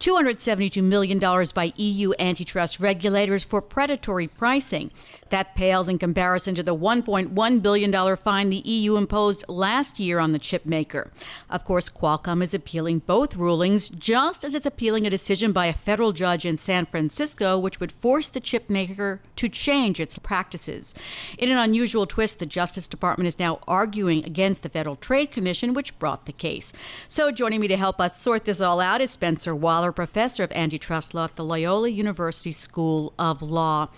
$272 million by EU antitrust regulators for predatory pricing. That pales in comparison to the $1.1 billion fine the EU imposed last year on the chip maker. Of course, Qualcomm is appealing both rulings, just as it's appealing a decision by a federal judge in San Francisco, which would force the chip maker to change its practices. In an unusual twist, the Justice Department is now arguing against the Federal Trade Commission, which brought the case. So, joining me to help us sort this all out is Spencer Waller, professor of antitrust law at the Loyola University School of Law.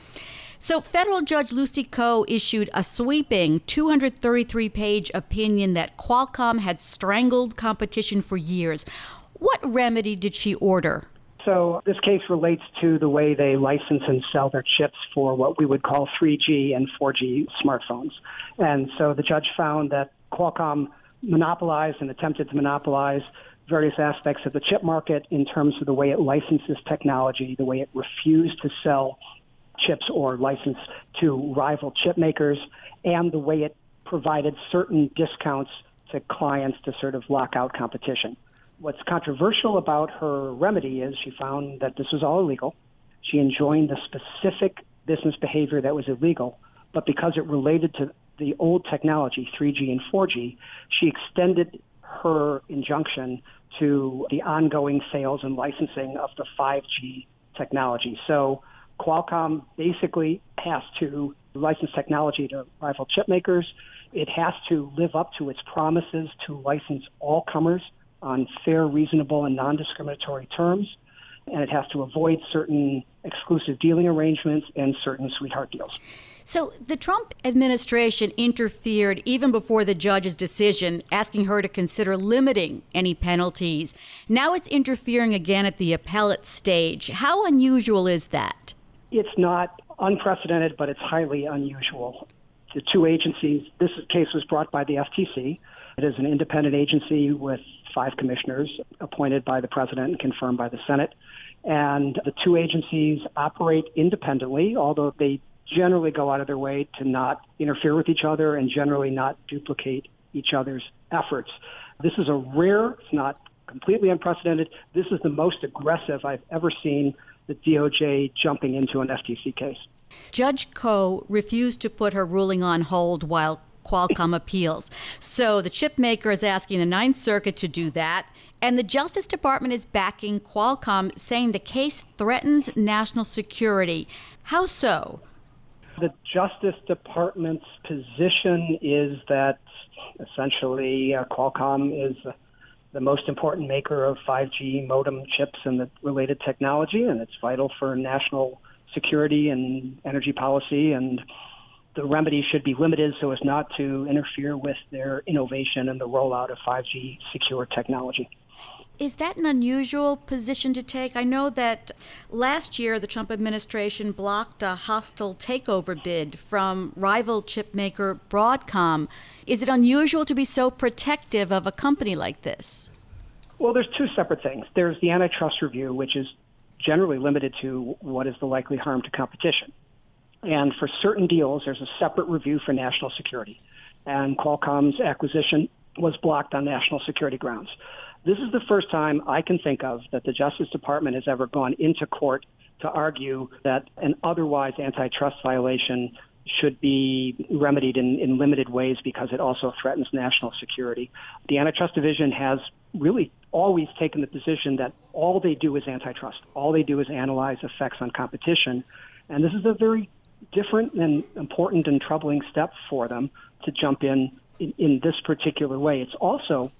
So, federal judge Lucy Koh issued a sweeping 233 page opinion that Qualcomm had strangled competition for years. What remedy did she order? So, this case relates to the way they license and sell their chips for what we would call 3G and 4G smartphones. And so the judge found that Qualcomm monopolized and attempted to monopolize various aspects of the chip market in terms of the way it licenses technology, the way it refused to sell chips or license to rival chip makers, and the way it provided certain discounts to clients to sort of lock out competition. What's controversial about her remedy is she found that this was all illegal. She enjoined the specific business behavior that was illegal, but because it related to the old technology, 3G and 4G, she extended her injunction to the ongoing sales and licensing of the 5G technology. So Qualcomm basically has to license technology to rival chip makers. It has to live up to its promises to license all comers on fair, reasonable, and non discriminatory terms. And it has to avoid certain exclusive dealing arrangements and certain sweetheart deals. So the Trump administration interfered even before the judge's decision, asking her to consider limiting any penalties. Now it's interfering again at the appellate stage. How unusual is that? It's not unprecedented, but it's highly unusual. The two agencies, this case was brought by the FTC. It is an independent agency with five commissioners appointed by the president and confirmed by the Senate. And the two agencies operate independently, although they generally go out of their way to not interfere with each other and generally not duplicate each other's efforts. This is a rare, it's not completely unprecedented. This is the most aggressive I've ever seen the DOJ jumping into an FTC case. Judge Koh refused to put her ruling on hold while Qualcomm appeals. So the chip maker is asking the Ninth Circuit to do that. And the Justice Department is backing Qualcomm, saying the case threatens national security. How so? The Justice Department's position is that essentially uh, Qualcomm is the most important maker of 5G modem chips and the related technology, and it's vital for national security and energy policy. And the remedy should be limited so as not to interfere with their innovation and the rollout of 5G secure technology. Is that an unusual position to take? I know that last year the Trump administration blocked a hostile takeover bid from rival chipmaker Broadcom. Is it unusual to be so protective of a company like this? Well, there's two separate things. There's the antitrust review, which is generally limited to what is the likely harm to competition. And for certain deals, there's a separate review for national security. And Qualcomm's acquisition was blocked on national security grounds. This is the first time I can think of that the Justice Department has ever gone into court to argue that an otherwise antitrust violation should be remedied in, in limited ways because it also threatens national security. The Antitrust Division has really always taken the position that all they do is antitrust. All they do is analyze effects on competition. And this is a very different and important and troubling step for them to jump in in, in this particular way. It's also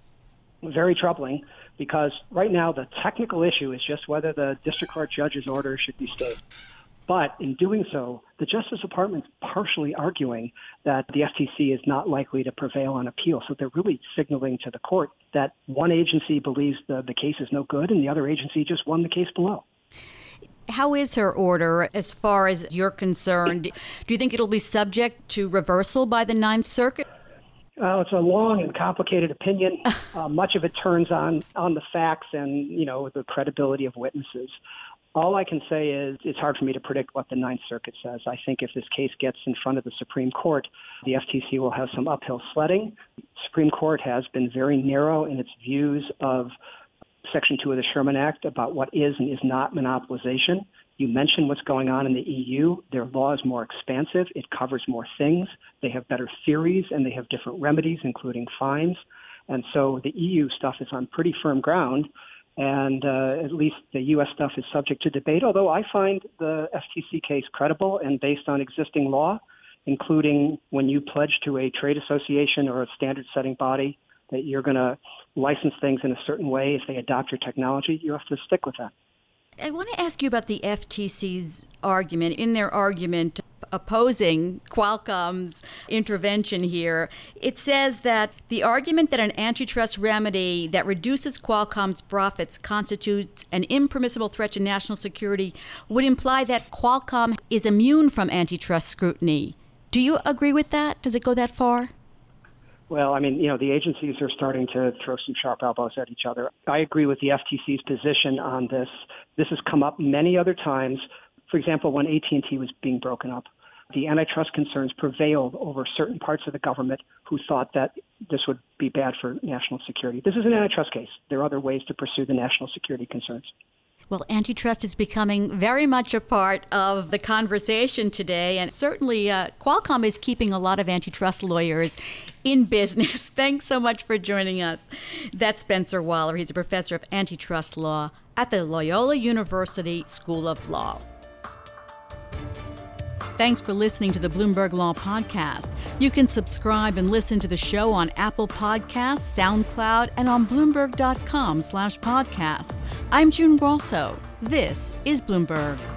very troubling because right now the technical issue is just whether the district court judge's order should be stayed. But in doing so, the Justice Department's partially arguing that the FTC is not likely to prevail on appeal. So they're really signaling to the court that one agency believes the, the case is no good and the other agency just won the case below. How is her order as far as you're concerned? Do you think it'll be subject to reversal by the Ninth Circuit? Well, it's a long and complicated opinion. uh, much of it turns on on the facts and you know the credibility of witnesses. All I can say is it's hard for me to predict what the Ninth Circuit says. I think if this case gets in front of the Supreme Court, the FTC will have some uphill sledding. The Supreme Court has been very narrow in its views of Section 2 of the Sherman Act about what is and is not monopolization. You mentioned what's going on in the EU. Their law is more expansive, it covers more things. They have better theories and they have different remedies, including fines. And so the EU stuff is on pretty firm ground and uh, at least the U.S. stuff is subject to debate. Although I find the FTC case credible and based on existing law, including when you pledge to a trade association or a standard-setting body that you're going to license things in a certain way if they adopt your technology, you have to stick with that. I want to ask you about the FTC's argument. In their argument, opposing Qualcomm's intervention here. It says that the argument that an antitrust remedy that reduces Qualcomm's profits constitutes an impermissible threat to national security would imply that Qualcomm is immune from antitrust scrutiny. Do you agree with that? Does it go that far? Well, I mean, you know, the agencies are starting to throw some sharp elbows at each other. I agree with the FTC's position on this. This has come up many other times. For example, when AT&T was being broken up, the antitrust concerns prevailed over certain parts of the government who thought that this would be bad for national security. This is an antitrust case. There are other ways to pursue the national security concerns. Well, antitrust is becoming very much a part of the conversation today, and certainly uh, Qualcomm is keeping a lot of antitrust lawyers in business. Thanks so much for joining us. That's Spencer Waller. He's a professor of antitrust law at the Loyola University School of Law. Thanks for listening to the Bloomberg Law Podcast. You can subscribe and listen to the show on Apple Podcasts, SoundCloud, and on Bloomberg.com slash podcast. I'm June Grosso. This is Bloomberg.